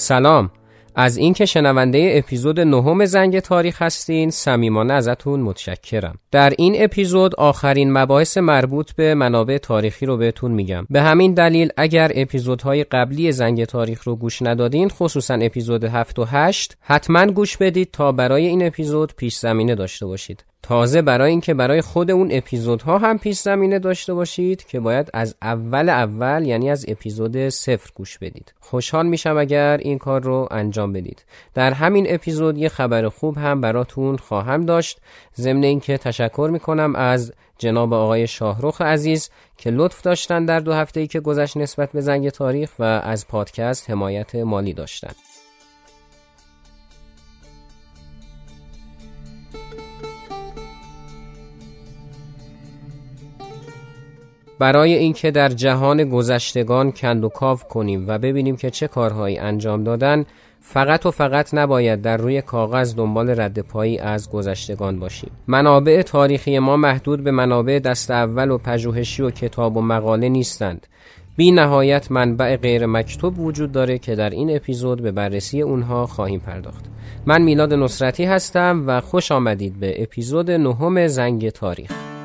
سلام. از اینکه شنونده اپیزود نهم زنگ تاریخ هستین صمیمانه ازتون متشکرم. در این اپیزود آخرین مباحث مربوط به منابع تاریخی رو بهتون میگم. به همین دلیل اگر اپیزودهای قبلی زنگ تاریخ رو گوش ندادین خصوصا اپیزود 7 و 8 حتما گوش بدید تا برای این اپیزود پیش زمینه داشته باشید. تازه برای اینکه برای خود اون اپیزودها هم پیش زمینه داشته باشید که باید از اول اول یعنی از اپیزود صفر گوش بدید. خوشحال میشم اگر این کار رو انجام بدید. در همین اپیزود یه خبر خوب هم براتون خواهم داشت. ضمن اینکه تشکر می‌کنم از جناب آقای شاهرخ عزیز که لطف داشتن در دو هفته ای که گذشت نسبت به زنگ تاریخ و از پادکست حمایت مالی داشتن. برای اینکه در جهان گذشتگان کند و کاو کنیم و ببینیم که چه کارهایی انجام دادن فقط و فقط نباید در روی کاغذ دنبال رد پایی از گذشتگان باشیم. منابع تاریخی ما محدود به منابع دست اول و پژوهشی و کتاب و مقاله نیستند. بی نهایت منبع غیر مکتوب وجود داره که در این اپیزود به بررسی اونها خواهیم پرداخت. من میلاد نصرتی هستم و خوش آمدید به اپیزود نهم زنگ تاریخ.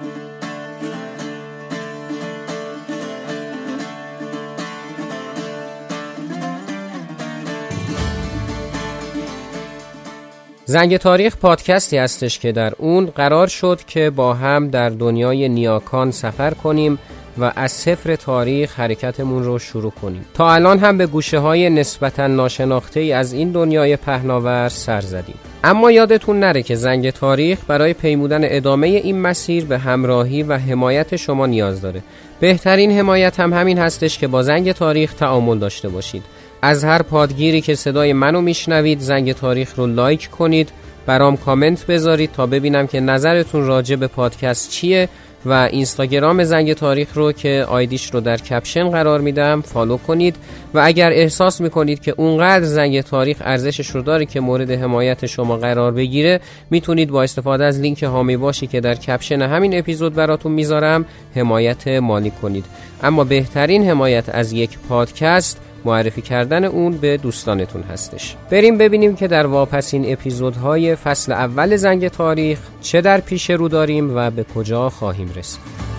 زنگ تاریخ پادکستی هستش که در اون قرار شد که با هم در دنیای نیاکان سفر کنیم و از صفر تاریخ حرکتمون رو شروع کنیم. تا الان هم به گوشه های نسبتا ناشناخته ای از این دنیای پهناور سر زدیم. اما یادتون نره که زنگ تاریخ برای پیمودن ادامه این مسیر به همراهی و حمایت شما نیاز داره. بهترین حمایت هم همین هستش که با زنگ تاریخ تعامل داشته باشید. از هر پادگیری که صدای منو میشنوید زنگ تاریخ رو like کنید. برام کامنت بذارید تا ببینم که نظرتون راجع به پادکست چیه و اینستاگرام زنگ تاریخ رو که ID ش رو در caption قرار میدم follow کنید. و اگر احساس می‌کنید که اونقدر زنگ تاریخ ارزشش رو داره که مورد حمایت شما قرار بگیره می‌تونید با استفاده از لینک حامی باشی که در caption همین اپیزود براتون می‌ذارم حمایت مالی کنید. اما بهترین حمایت از یک پادکست معرفی کردن اون به دوستانتون هستش. بریم ببینیم که در واپسین اپیزودهای فصل اول زنگ تاریخ چه در پیش رو داریم و به کجا خواهیم رسید.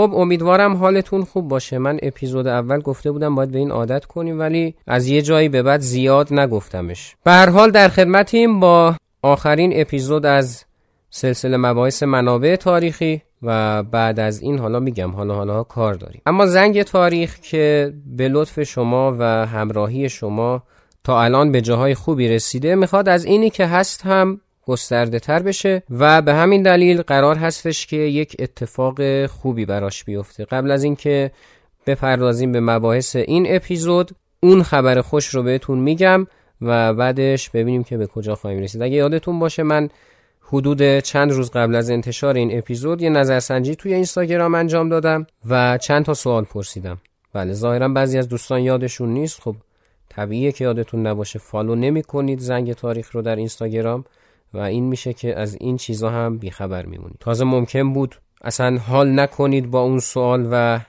خب امیدوارم حالتون خوب باشه. من اپیزود اول گفته بودم باید به این عادت کنیم ولی از یه جایی به بعد زیاد نگفتمش. به هر حال در خدمتیم با آخرین اپیزود از سلسله مباحث منابع تاریخی و بعد از این حالا میگم حالا حالا کار داریم. اما زنگ تاریخ که به لطف شما و همراهی شما تا الان به جاهای خوبی رسیده می‌خواد از اینی که هست هم گسترده تر بشه و به همین دلیل قرار هستش که یک اتفاق خوبی براش بیفته. قبل از اینکه بپردازیم به مباحث این اپیزود اون خبر خوش رو بهتون میگم و بعدش ببینیم که به کجا خواهیم رسید. اگه یادتون باشه من حدود چند روز قبل از انتشار این اپیزود یه نظرسنجی توی اینستاگرام انجام دادم و چند تا سوال پرسیدم. بله ظاهرا بعضی از دوستان یادشون نیست. خب طبیعیه که یادتون نباشه. فالو نمی کنید زنگ تاریخ رو در اینستاگرام. و این میشه که از این چیزا هم بیخبر میمونید تازه ممکن بود اصلا حال نکنید با اون سوال و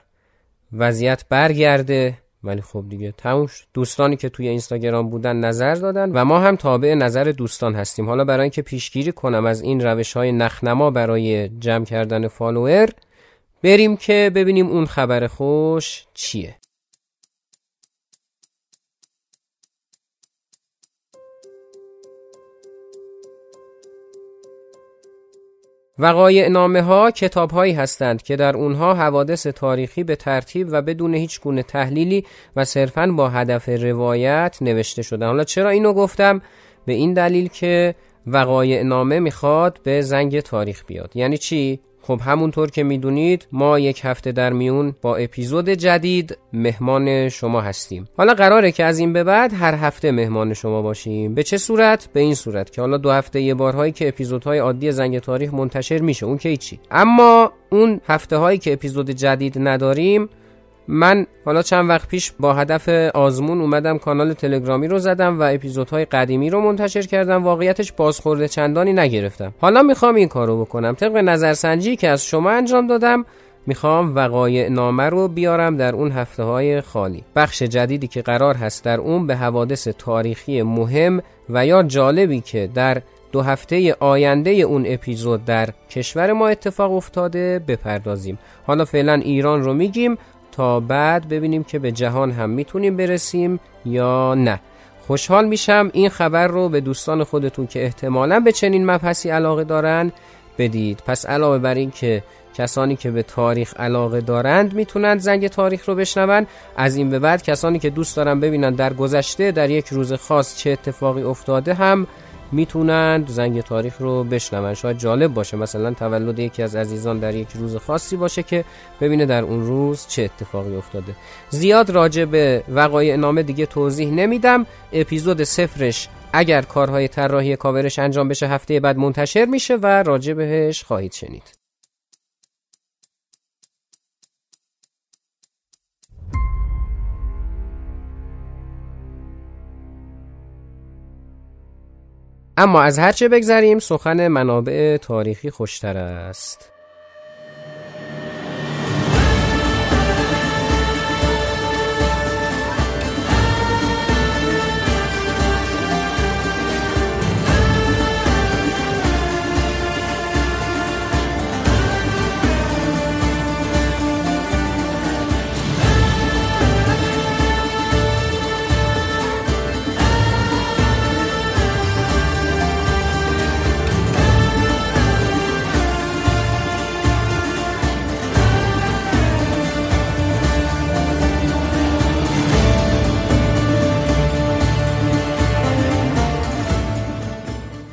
وضعیت برگرده ولی خب دیگه تموم دوستانی که توی اینستاگرام بودن نظر دادن و ما هم تابع نظر دوستان هستیم. حالا برای اینکه پیشگیری کنم از این روش های نخنما برای جمع کردن فالوور بریم که ببینیم اون خبر خوش چیه. وقایع نامه ها کتاب هایی هستند که در اونها حوادث تاریخی به ترتیب و بدون هیچ گونه تحلیلی و صرفا با هدف روایت نوشته شدن حالا چرا اینو گفتم؟ به این دلیل که وقایع نامه می‌خواد به زنگ تاریخ بیاد. یعنی چی؟ خب همونطور که می‌دونید ما یک هفته در میون با اپیزود جدید مهمان شما هستیم. حالا قراره که از این به بعد هر هفته مهمان شما باشیم. به چه صورت؟ به این صورت که حالا دو هفته یه بارهایی که اپیزودهای عادی زنگ تاریخ منتشر میشه. اون که چی؟ اما اون هفته هایی که اپیزود جدید نداریم من حالا چند وقت پیش با هدف آزمون اومدم کانال تلگرامی رو زدم و اپیزودهای قدیمی رو منتشر کردم. واقعیتش بازخورده چندانی نگرفتم. حالا می‌خوام این کارو بکنم. طبق نظرسنجی که از شما انجام دادم می‌خوام وقایع نامه رو بیارم در اون هفته های خالی. بخش جدیدی که قرار هست در اون به حوادث تاریخی مهم و یا جالبی که در دو هفته آینده اون اپیزود در کشور ما اتفاق افتاده بپردازیم. حالا فعلا ایران رو میگیم. تا بعد ببینیم که به جهان هم می‌تونیم برسیم یا نه. خوشحال میشم این خبر رو به دوستان خودتون که احتمالا به چنین مبحثی علاقه دارن بدید. پس علاوه بر این که کسانی که به تاریخ علاقه دارند می‌تونند زنگ تاریخ رو بشنون. از این به بعد کسانی که دوست دارن ببینن در گذشته در یک روز خاص چه اتفاقی افتاده هم می‌تونند زنگ تاریخ رو بشنون. شاید جالب باشه. مثلا تولد یکی از عزیزان در یک روز خاصی باشه که ببینه در اون روز چه اتفاقی افتاده. زیاد راجع به وقایع نامه دیگه توضیح نمیدم. اپیزود سفرش اگر کارهای طراحی کاورش انجام بشه هفته بعد منتشر میشه و راجع بهش خواهید شنید. اما از هرچه بگذریم سخن منابع تاریخی خوشتر است.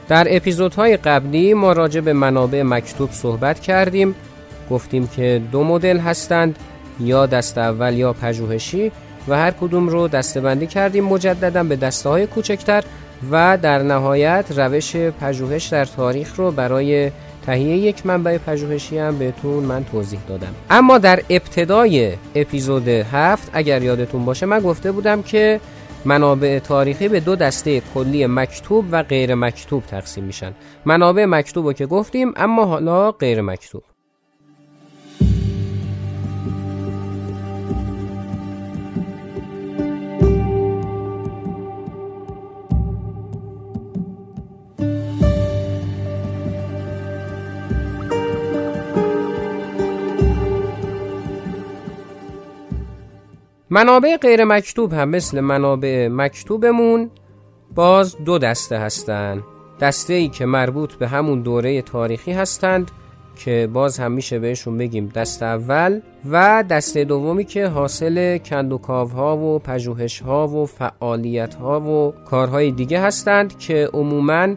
در اپیزودهای قبلی ما راجع به منابع مکتوب صحبت کردیم. گفتیم که دو مدل هستند یا دست اول یا پژوهشی و هر کدوم رو دستبندی کردیم مجددا به دسته های کوچکتر و در نهایت روش پژوهش در تاریخ رو برای تهیه یک منبع پژوهشی هم بهتون من توضیح دادم. اما در ابتدای اپیزود هفت اگر یادتون باشه من گفته بودم که منابع تاریخی به دو دسته کلی مکتوب و غیر مکتوب تقسیم میشن. منابع مکتوب رو که گفتیم اما حالا غیر مکتوب. منابع غیر مکتوب هم مثل منابع مکتوبمون باز دو دسته هستند. دسته ای که مربوط به همون دوره تاریخی هستند که باز هم میشه بهشون بگیم دست اول و دسته دومی که حاصل کندوکاو ها و پژوهش ها و فعالیت ها و کارهای دیگه هستند که عموما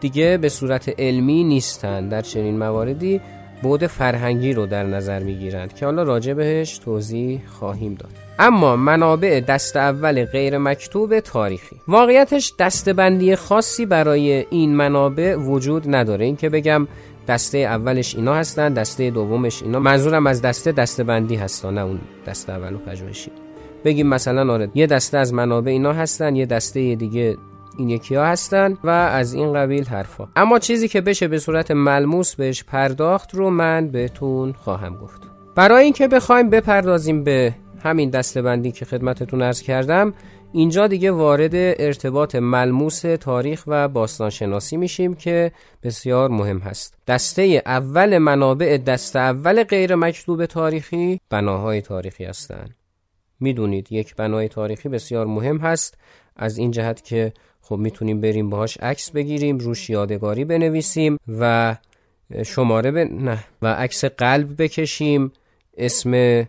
دیگه به صورت علمی نیستند. در چنین مواردی بود فرهنگی رو در نظر می‌گیرند که حالا راجع بهش توضیح خواهیم داد. اما منابع دست اول غیر مکتوب تاریخی. واقعیتش دستبندی خاصی برای این منابع وجود نداره. این که بگم دسته اولش اینا هستن دسته دومش اینا. منظورم از دسته دسته بندی هستن نه اون دسته و پژوهشی. بگیم مثلا آره یه دسته از منابع اینا هستن یه دسته دیگه این یکی ها هستن و از این قبیل حرفا. اما چیزی که بشه به صورت ملموس بهش پرداخت رو من بهتون خواهم گفت. برای اینکه بخوایم بپردازیم به همین دستبندی که خدمتتون ارز کردم اینجا دیگه وارد ارتباط ملموس تاریخ و باستانشناسی میشیم که بسیار مهم هست. دسته اول منابع دسته اول غیر مکتوب تاریخی بناهای تاریخی هستند می‌دونید یک بنای تاریخی بسیار مهم هست. از این جهت که خب می‌تونیم بریم باهاش عکس بگیریم روش یادگاری بنویسیم و شماره ب... نه و عکس قلب بکشیم. اسم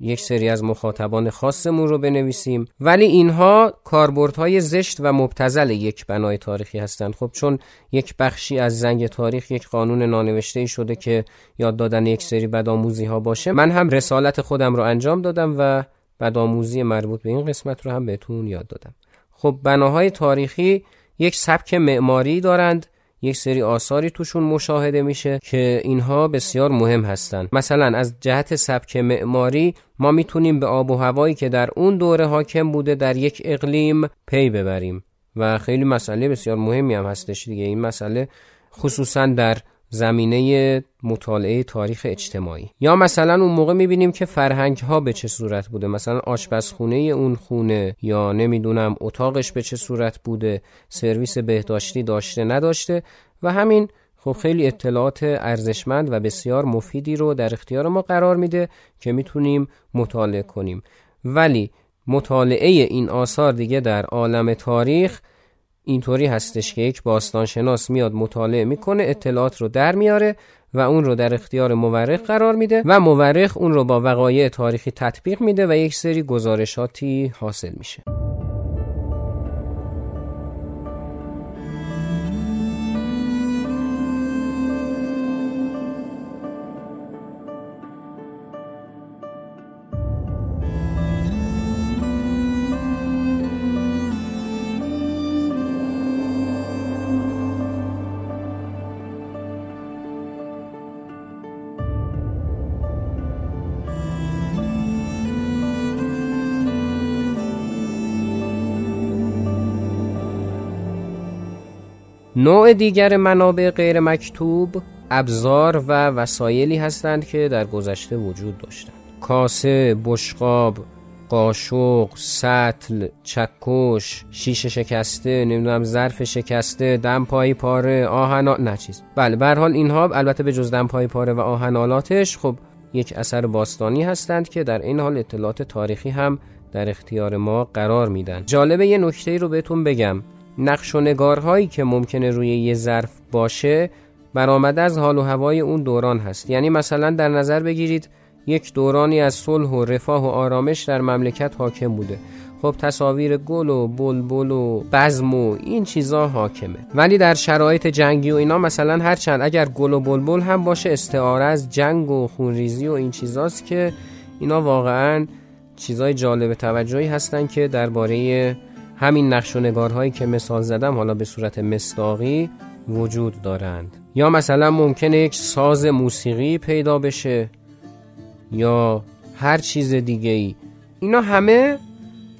یک سری از مخاطبان خاصمون رو بنویسیم. ولی اینها کاربردهای زشت و مبتزل یک بنای تاریخی هستند. خب چون یک بخشی از زنگ تاریخ یک قانون نانوشته ای شده که یاد دادن یک سری بدآموزی ها باشه. من هم رسالت خودم رو انجام دادم و بدآموزی مربوط به این قسمت رو هم بهتون یاد دادم. خب بناهای تاریخی یک سبک معماری دارند. یک سری آثاری توشون مشاهده میشه که اینها بسیار مهم هستند مثلا از جهت سبک معماری ما می‌تونیم به آب و هوایی که در اون دوره حاکم بوده در یک اقلیم پی ببریم. و خیلی مسئله بسیار مهمی هم هستش دیگه. این مسئله خصوصا در زمینه مطالعه تاریخ اجتماعی. یا مثلا اون موقع می‌بینیم که فرهنگ ها به چه صورت بوده. مثلا آشپزخونه اون خونه یا نمی‌دونم اتاقش به چه صورت بوده. سرویس بهداشتی داشته نداشته. و همین خب خیلی اطلاعات ارزشمند و بسیار مفیدی رو در اختیار ما قرار میده که می‌تونیم مطالعه کنیم. ولی مطالعه این آثار دیگه در عالم تاریخ اینطوری هستش که یک باستانشناس میاد مطالعه می‌کنه اطلاعات رو در میاره و اون رو در اختیار مورخ قرار میده و مورخ اون رو با وقایع تاریخی تطبیق میده و یک سری گزارشاتی حاصل میشه. نوع دیگر منابع غیر مکتوب ابزار و وسایلی هستند که در گذشته وجود داشتند کاسه، بشقاب، قاشق، سطل، چکش، شیشه شکسته، نمی‌دونم ظرف شکسته، دمپایی پاره، آهن نه چیز. بله به حال اینها البته به جز دمپایی پاره و آهنالاتش خب یک اثر باستانی هستند که در این حال اطلاعات تاریخی هم در اختیار ما قرار میدن. جالبه یه نکته رو بهتون بگم. نقش و نگارهایی که ممکنه روی یه ظرف باشه برآمده از حال و هوای اون دوران هست. یعنی مثلا در نظر بگیرید یک دورانی از صلح و رفاه و آرامش در مملکت حاکم بوده. خب تصاویر گل و بلبل و بزم و این چیزا حاکمه. ولی در شرایط جنگی و اینا مثلا هرچند اگر گل و بلبل هم باشه استعاره از جنگ و خونریزی و این چیزاست که اینا واقعا چیزای جالب توجهی هستن که درباره همین نقش و نگارهایی که مثال زدم حالا به صورت مصداقی وجود دارند. یا مثلا ممکنه یک ساز موسیقی پیدا بشه یا هر چیز دیگه ای اینا همه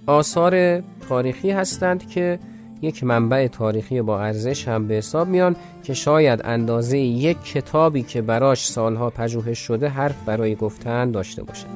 آثار تاریخی هستند که یک منبع تاریخی با ارزش هم به حساب میان که شاید اندازه یک کتابی که براش سالها پژوهش شده حرف برای گفتن داشته باشه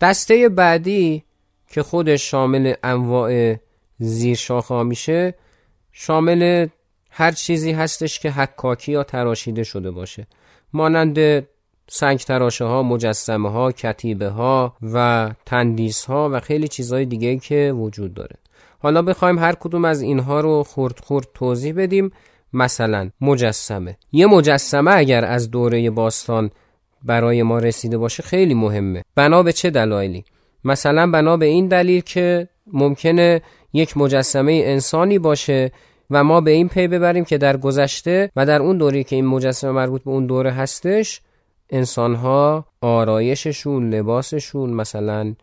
دسته بعدی که خودش شامل انواع زیر شاخه میشه شامل هر چیزی هستش که حکاکی یا تراشیده شده باشه. مانند سنگ تراشه ها مجسمه ها کتیبه ها و تندیس ها و خیلی چیزهای دیگه که وجود داره. حالا بخوایم هر کدوم از اینها رو خورد خورد توضیح بدیم. مثلا مجسمه. یه مجسمه اگر از دوره باستان برای ما رسیده باشه خیلی مهمه. بنا به چه دلایلی؟ مثلا بنا به این دلیل که ممکنه یک مجسمه انسانی باشه و ما به این پی ببریم که در گذشته و در اون دوری که این مجسمه مربوط به اون دوره هستش انسانها آرایششون لباسشون مثلا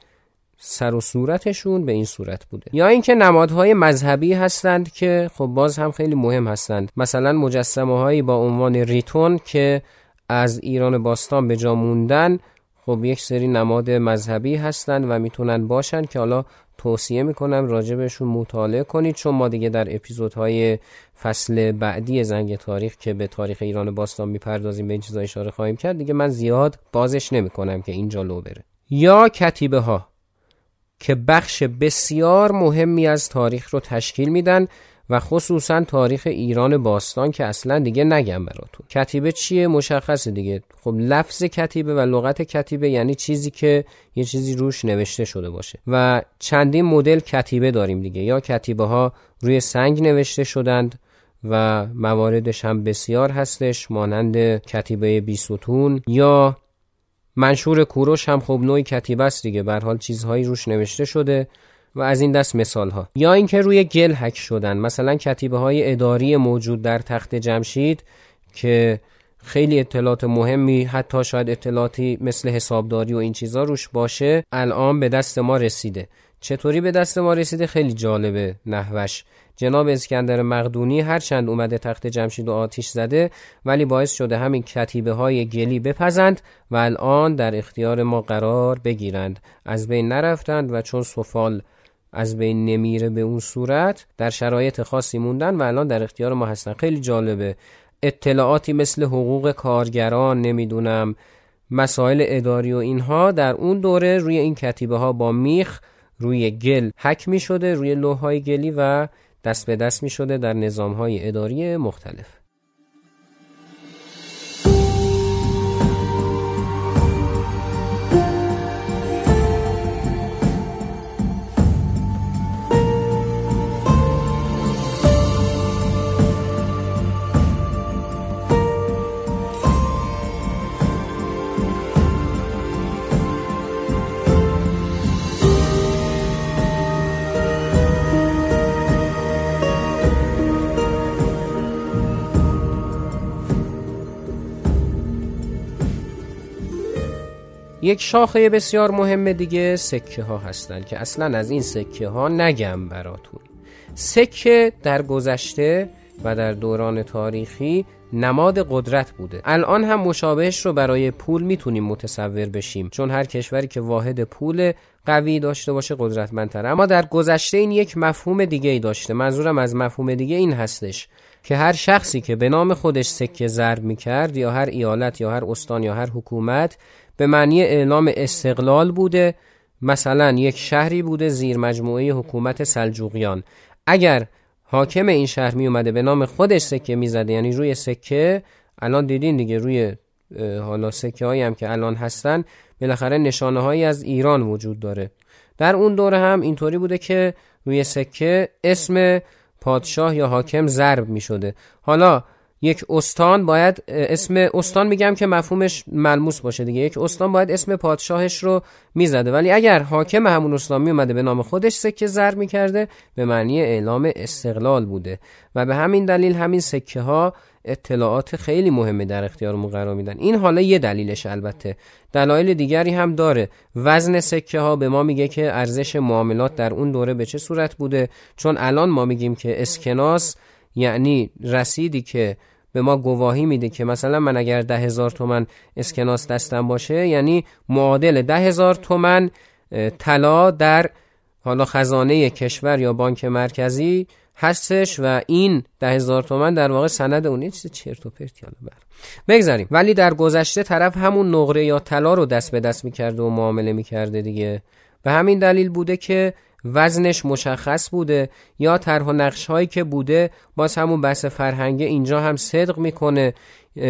سر و صورتشون به این صورت بوده. یا اینکه نمادهای مذهبی هستند که خب باز هم خیلی مهم هستند. مثلا مجسمه هایی با عنوان ریتون که از ایران باستان به جا موندن خب یک سری نماد مذهبی هستند و می‌تونن باشن که حالا توصیه می‌کنم راجبشون مطالعه کنید چون ما دیگه در اپیزودهای فصل بعدی زنگ تاریخ که به تاریخ ایران باستان می‌پردازیم به این چیزا اشاره خواهیم کرد. دیگه من زیاد بازش نمی‌کنم که اینجا لو بره. یا کتیبه ها که بخش بسیار مهمی از تاریخ رو تشکیل میدن و خصوصا تاریخ ایران باستان که اصلا دیگه نگم براتون. کتیبه چیه؟ مشخصه دیگه. خب لفظ کتیبه و لغت کتیبه یعنی چیزی که یه چیزی روش نوشته شده باشه. و چندین مدل کتیبه داریم دیگه. یا کتیبه ها روی سنگ نوشته شدند و مواردش هم بسیار هستش مانند کتیبه بیستون. یا منشور کوروش هم خب نوعی کتیبه است دیگه. به حال چیزهایی روش نوشته شده. و از این دست مثال ها یا اینکه روی گل حک شدن. مثلا کتیبه های اداری موجود در تخت جمشید که خیلی اطلاعات مهمی حتی شاید اطلاعاتی مثل حسابداری و این چیزا روش باشه الان به دست ما رسیده. چطوری به دست ما رسیده؟ خیلی جالبه نحوش. جناب اسکندر مقدونی هرچند اومده تخت جمشید و آتیش زده ولی باعث شده همین کتیبه های گلی بپزند و الان در اختیار ما قرار بگیرند. از بین نرفتند و چون سفال از بین نمیره به اون صورت در شرایط خاصی موندن و الان در اختیار ما هستن. خیلی جالبه. اطلاعاتی مثل حقوق کارگران نمی‌دونم مسائل اداری و اینها در اون دوره روی این کتیبه ها با میخ روی گل حک می شده روی لوهای گلی و دست به دست می شده در نظام های اداری مختلف. یک شاخه بسیار مهم دیگه سکه ها هستن که اصلا از این سکه ها نگم براتون. سکه در گذشته و در دوران تاریخی نماد قدرت بوده. الان هم مشابهش رو برای پول می‌تونیم متصور بشیم چون هر کشوری که واحد پول قوی داشته باشه قدرتمندتره اما در گذشته این یک مفهوم دیگه ای داشته. منظورم از مفهوم دیگه این هستش که هر شخصی که به نام خودش سکه ضرب می‌کرد یا هر ایالت یا هر استان یا هر حکومت به معنی اعلام استقلال بوده مثلا یک شهری بوده زیر مجموعه حکومت سلجوقیان. اگر حاکم این شهر می اومده به نام خودش سکه می‌زده یعنی روی سکه الان دیدین دیگه روی حالا سکه هایی هم که الان هستن بالاخره نشانه هایی از ایران وجود داره. در اون دوره هم اینطوری بوده که روی سکه اسم پادشاه یا حاکم ضرب می شده. حالا یک استان باید اسم استان میگم که مفهومش ملموس باشه دیگه. یک استان باید اسم پادشاهش رو می‌زده. ولی اگر حاکم همون استان میومده به نام خودش سکه زر می‌کرده به معنی اعلام استقلال بوده. و به همین دلیل همین سکه ها اطلاعات خیلی مهمه در اختیارمون قرار میدن. این حالا یه دلیلش البته. دلایل دیگری هم داره. وزن سکه ها به ما میگه که ارزش معاملات در اون دوره به چه صورت بوده؟ چون الان ما میگیم که اسکناس یعنی رسیدی که به ما گواهی میده که مثلا من اگر ده هزار تومن اسکناس دستم باشه یعنی معادل ده هزار تومن طلا در حالا خزانه کشور یا بانک مرکزی هستش و این ده هزار تومن در واقع سند اون. چیز چرت و حالا بر. بگذاریم. ولی در گذشته طرف همون نقره یا طلا رو دست به دست می‌کرده و معامله می‌کرده دیگه. به همین دلیل بوده که وزنش مشخص بوده یا طرح و نقش هایی که بوده باز همون بحث فرهنگه اینجا هم صدق می‌کنه.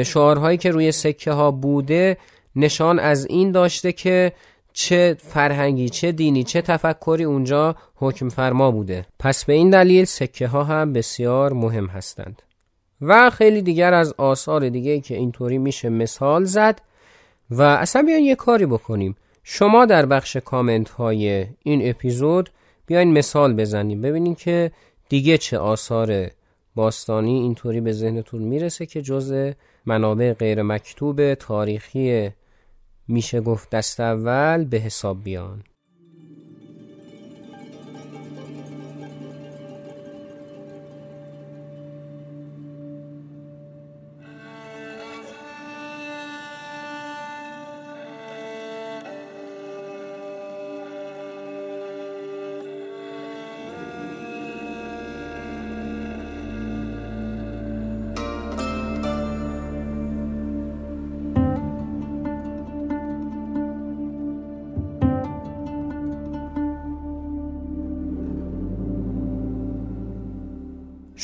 شعارهایی که روی سکه ها بوده نشان از این داشته که چه فرهنگی چه دینی چه تفکری اونجا حکم فرما بوده. پس به این دلیل سکه ها هم بسیار مهم هستند. و خیلی دیگر از آثار دیگه که اینطوری میشه مثال زد. و اصلا بیان یه کاری بکنیم. شما در بخش کامنت های این اپیزود بیاین مثال بزنیم. ببینیم که دیگه چه آثار باستانی اینطوری به ذهنتون می‌رسه که جز منابع غیر مکتوب تاریخی میشه گفت دست اول به حساب بیان.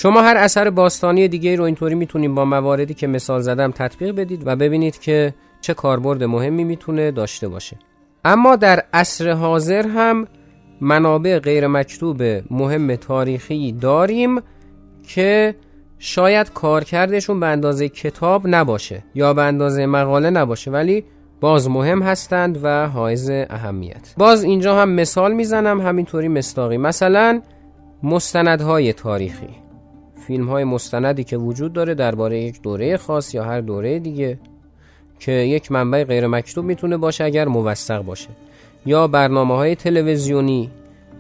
شما هر اثر باستانی دیگه رو اینطوری می‌تونید با مواردی که مثال زدم تطبیق بدید و ببینید که چه کاربرد مهمی می‌تونه داشته باشه. اما در عصر حاضر هم منابع غیر مکتوب مهم تاریخی داریم که شاید کارکردشون به اندازه کتاب نباشه یا به اندازه مقاله نباشه ولی باز مهم هستند و حائز اهمیت. باز اینجا هم مثال می‌زنم همینطوری مستاقی. مثلا مستندهای تاریخی. فیلم های مستندی که وجود داره درباره یک دوره خاص یا هر دوره دیگه که یک منبع غیر مکتوب می‌تونه باشه اگر موثق باشه. یا برنامه های تلویزیونی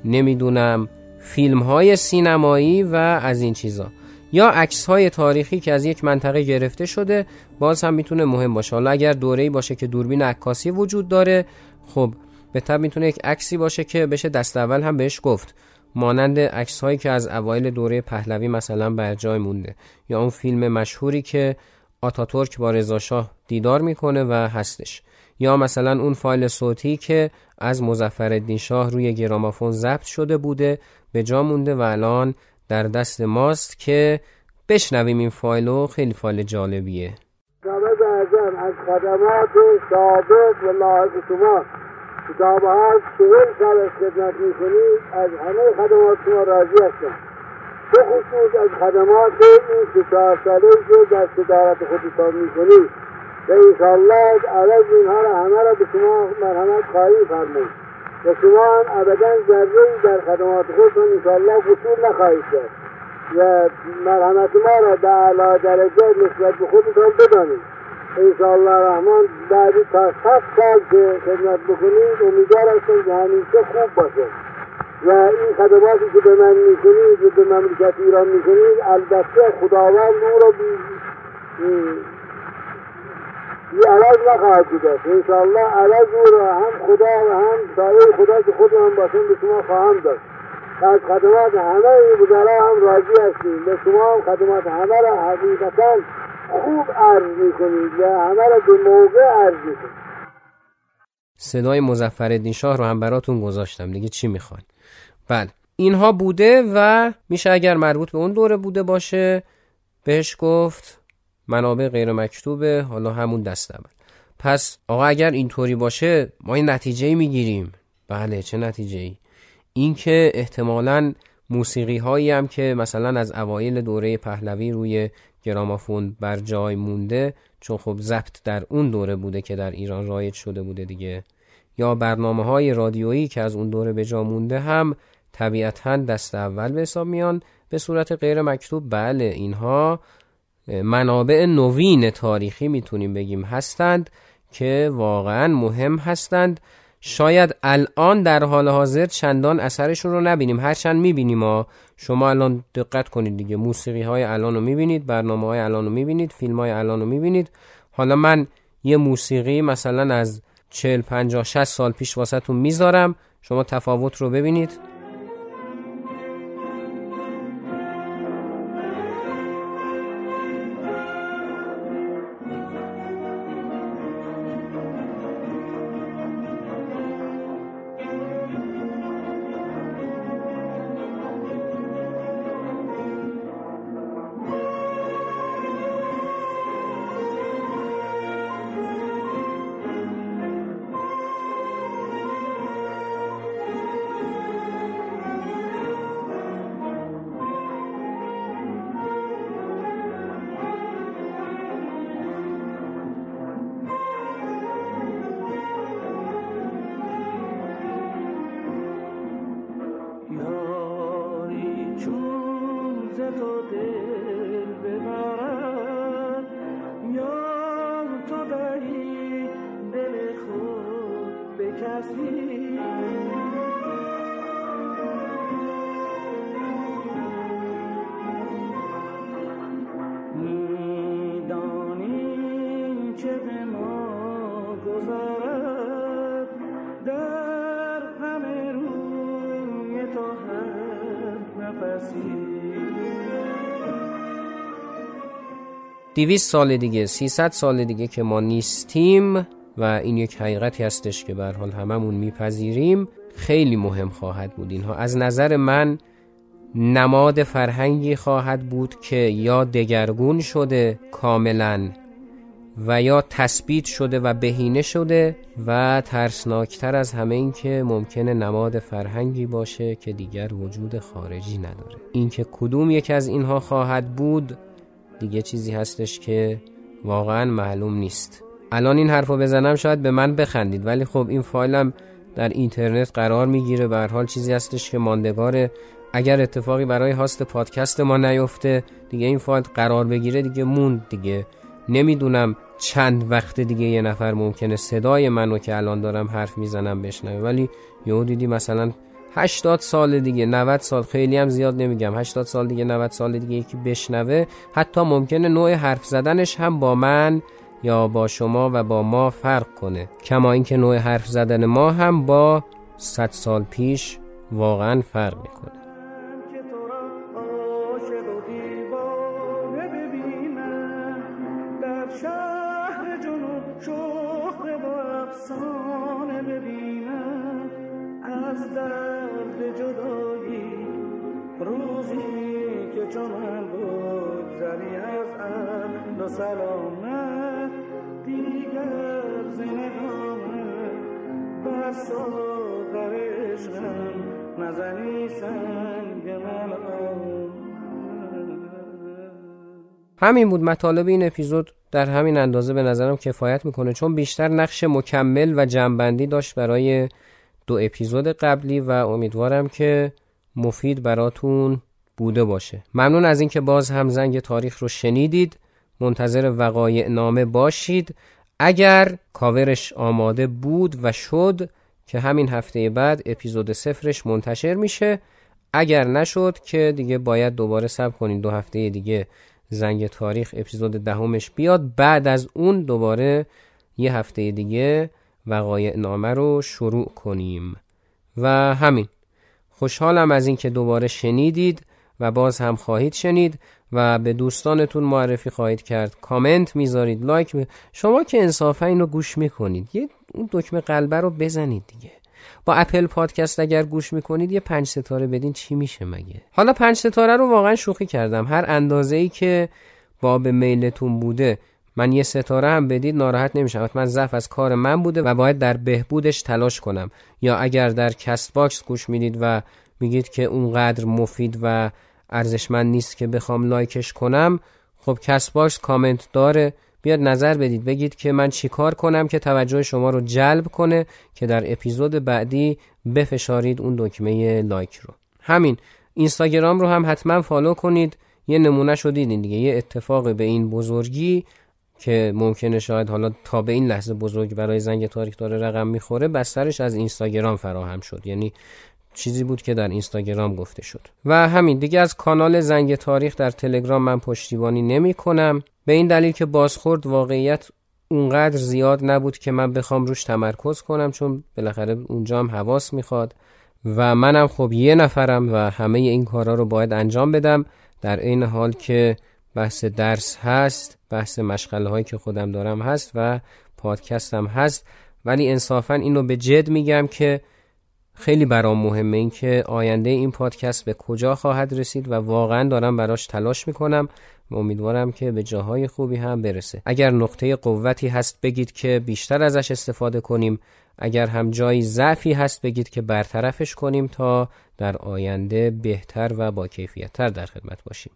نمی‌دونم فیلم های سینمایی و از این چیزا. یا عکس های تاریخی که از یک منطقه گرفته شده باز هم می‌تونه مهم باشه. حالا اگر دوره‌ای باشه که دوربین عکاسی وجود داره خب به می‌تونه یک عکسی باشه که بشه دست اول هم بهش گفت. مانند عکس هایی که از اوایل دوره پهلوی مثلا بر جای مونده یا اون فیلم مشهوری که آتاتورک با رضاشاه دیدار می‌کنه و هستش. یا مثلا اون فایل صوتی که از مظفرالدین شاه روی گرامافون ضبط شده بوده به جا مونده و الان در دست ماست که بشنویم این فایلو خیلی فایل جالبیه. از خدمات سابق و شما کتاب ها چهل سال از خدمت می‌کنید از همه خدمات شما راضی هستم. به خصوص از خدمات این سه چهار ساله که در صدارت خودتان می‌کنید. و انشاءالله عوض اینها را همه را به شما مرحمت خواهی فرمود. و شما هم ابدا ذره در خدمات خودتان انشاءالله قصور نخواهید کرد. و مرحمت ما را به اعلی درجه نسبت به خودتان بدانید. انشاءالله رحمان بعدی تا صد سال که خدمت بکنید امیدوار هستم که همیشه خوب باشه و این خدماتی که به من می‌کنید به مملکت ایران می‌کنید البته خداوند او را بی عوض نخواهد بود انشاءالله عوض او را هم خدا و هم سایر خدا که خود من باشم به شما خواهم داشت از خدمات همه بزرا هم راضی هستیم به شما هم خدمات همه را حقیقتا خوب عرض می‌کنید و همه را به موقع عرض می‌کنید صدای مزفر شاه رو هم براتون گذاشتم. دیگه چی می‌خوان بله. اینها بوده و میشه اگر مربوط به اون دوره بوده باشه بهش گفت منابع غیر مکتوبه حالا همون دست اول. پس آقا اگر اینطوری باشه ما این نتیجه می‌گیریم. بله چه نتیجه ای این که احتمالا موسیقی هایی هم که مثلا از اوایل دوره پهلوی روی گرامافون بر جای مونده چون خب ضبط در اون دوره بوده که در ایران رایج شده بوده دیگه. یا برنامه های رادیویی که از اون دوره به جا مونده هم طبیعتا دست اول به حساب میان. به صورت غیر مکتوب بله اینها منابع نوین تاریخی می‌تونیم بگیم هستند که واقعا مهم هستند. شاید الان در حال حاضر چندان اثرشون رو نبینیم. هرچند می‌بینیم ها. شما الان دقت کنید دیگه. موسیقی های الان رو می‌بینید برنامه های الان رو می‌بینید فیلم های الان رو می‌بینید. حالا من یه موسیقی مثلا از 40 50 60 سال پیش واسهتون می‌ذارم. شما تفاوت رو ببینید. دیویست سال دیگه 300 سال دیگه که ما نیستیم و این یک حقیقتی هستش که به حال هممون میپذیریم. خیلی مهم خواهد بود اینها. از نظر من نماد فرهنگی خواهد بود که یا دگرگون شده کاملا و یا تثبیت شده و بهینه شده و ترسناکتر از همه این که ممکنه نماد فرهنگی باشه که دیگر وجود خارجی نداره. اینکه کدوم یک از اینها خواهد بود دیگه چیزی هستش که واقعا معلوم نیست. الان این حرفو بزنم شاید به من بخندید ولی خب این فایلم در اینترنت قرار می‌گیره. به حال چیزی هستش که ماندگاره. اگر اتفاقی برای هاست پادکست ما نیفته دیگه این فایل قرار بگیره دیگه موند دیگه. نمی‌دونم چند وقت دیگه یه نفر ممکنه صدای منو که الان دارم حرف می‌زنم بشنوه ولی یهو دیدی مثلا 80 سال دیگه 90 سال. خیلی هم زیاد نمیگم. 80 سال دیگه 90 سال دیگه یکی بشنوه. حتی ممکنه نوع حرف زدنش هم با من یا با شما و با ما فرق کنه. کما اینکه نوع حرف زدن ما هم با 100 سال پیش واقعا فرق می‌کنه. همین بود مطالب این اپیزود در همین اندازه به نظرم کفایت می‌کنه چون بیشتر نقش مکمل و جنبندی داشت برای دو اپیزود قبلی و امیدوارم که مفید براتون بوده باشه. ممنون از اینکه باز هم زنگ تاریخ رو شنیدید. منتظر وقایع نامه باشید. اگر کاورش آماده بود و شد که همین هفته بعد اپیزود سفرش منتشر میشه. اگر نشد که دیگه باید دوباره سب کنید دو هفته دیگه زنگ تاریخ اپیزود دهمش بیاد. بعد از اون دوباره یه هفته دیگه وقایع نامه رو شروع کنیم. و همین. خوشحالم از اینکه دوباره شنیدید و باز هم خواهید شنید و به دوستانتون معرفی خواهید کرد. کامنت می‌ذارید لایک می... شما که انصافا اینو گوش می‌کنید. یه اون دکمه قلبه رو بزنید دیگه. با Apple Podcast اگر گوش می‌کنید یه پنج ستاره بدین چی میشه مگه؟ حالا پنج ستاره رو واقعا شوخی کردم. هر اندازه ای که باب میلتون بوده من یه ستاره هم بدید ناراحت نمیشم. حتما ضعف از کار من بوده و باید در بهبودش تلاش کنم. یا اگر در Castbox گوش می‌دید و میگید که اونقدر مفید و ارزشمند نیست که بخوام لایکش کنم خب Castbox کامنت داره. بیاد نظر بدید بگید که من چیکار کنم که توجه شما رو جلب کنه که در اپیزود بعدی بفشارید اون دکمه لایک رو. همین اینستاگرام رو هم حتما follow کنید. یه نمونه شو دیدین دیگه یه اتفاق به این بزرگی که ممکنه شاید حالا تا به این لحظه بزرگ برای زنگ تاریخ داره رقم می‌خوره بسترش از اینستاگرام فراهم شد. یعنی چیزی بود که در اینستاگرام گفته شد. و همین دیگه از کانال زنگ تاریخ در تلگرام من پشتیبانی نمی کنم. به این دلیل که بازخورد واقعیت اونقدر زیاد نبود که من بخوام روش تمرکز کنم چون بالاخره اونجا هم حواس می‌خواد. و منم خب یه نفرم و همه این کارا رو باید انجام بدم. در این حال که بحث درس هست بحث مشغله هایی که خودم دارم هست و پادکستم هست. ولی انصافا اینو به جد میگم که خیلی برام مهمه این که آینده این پادکست به کجا خواهد رسید و واقعا دارم براش تلاش می‌کنم و امیدوارم که به جاهای خوبی هم برسه. اگر نقطه قوتی هست بگید که بیشتر ازش استفاده کنیم. اگر هم جایی ضعفی هست بگید که برطرفش کنیم تا در آینده بهتر و با کیفیتتر در خدمت باشیم.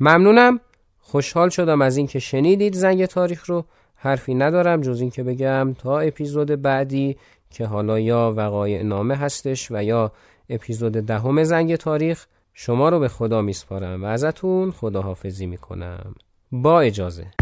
ممنونم. خوشحال شدم از اینکه شنیدید زنگ تاریخ رو. حرفی ندارم جز اینکه بگم تا اپیزود بعدی که حالا یا وقایع نامه هستش و یا اپیزود دهم زنگ تاریخ شما رو به خدا میسپارم و ازتون خداحافظی می‌کنم. با اجازه.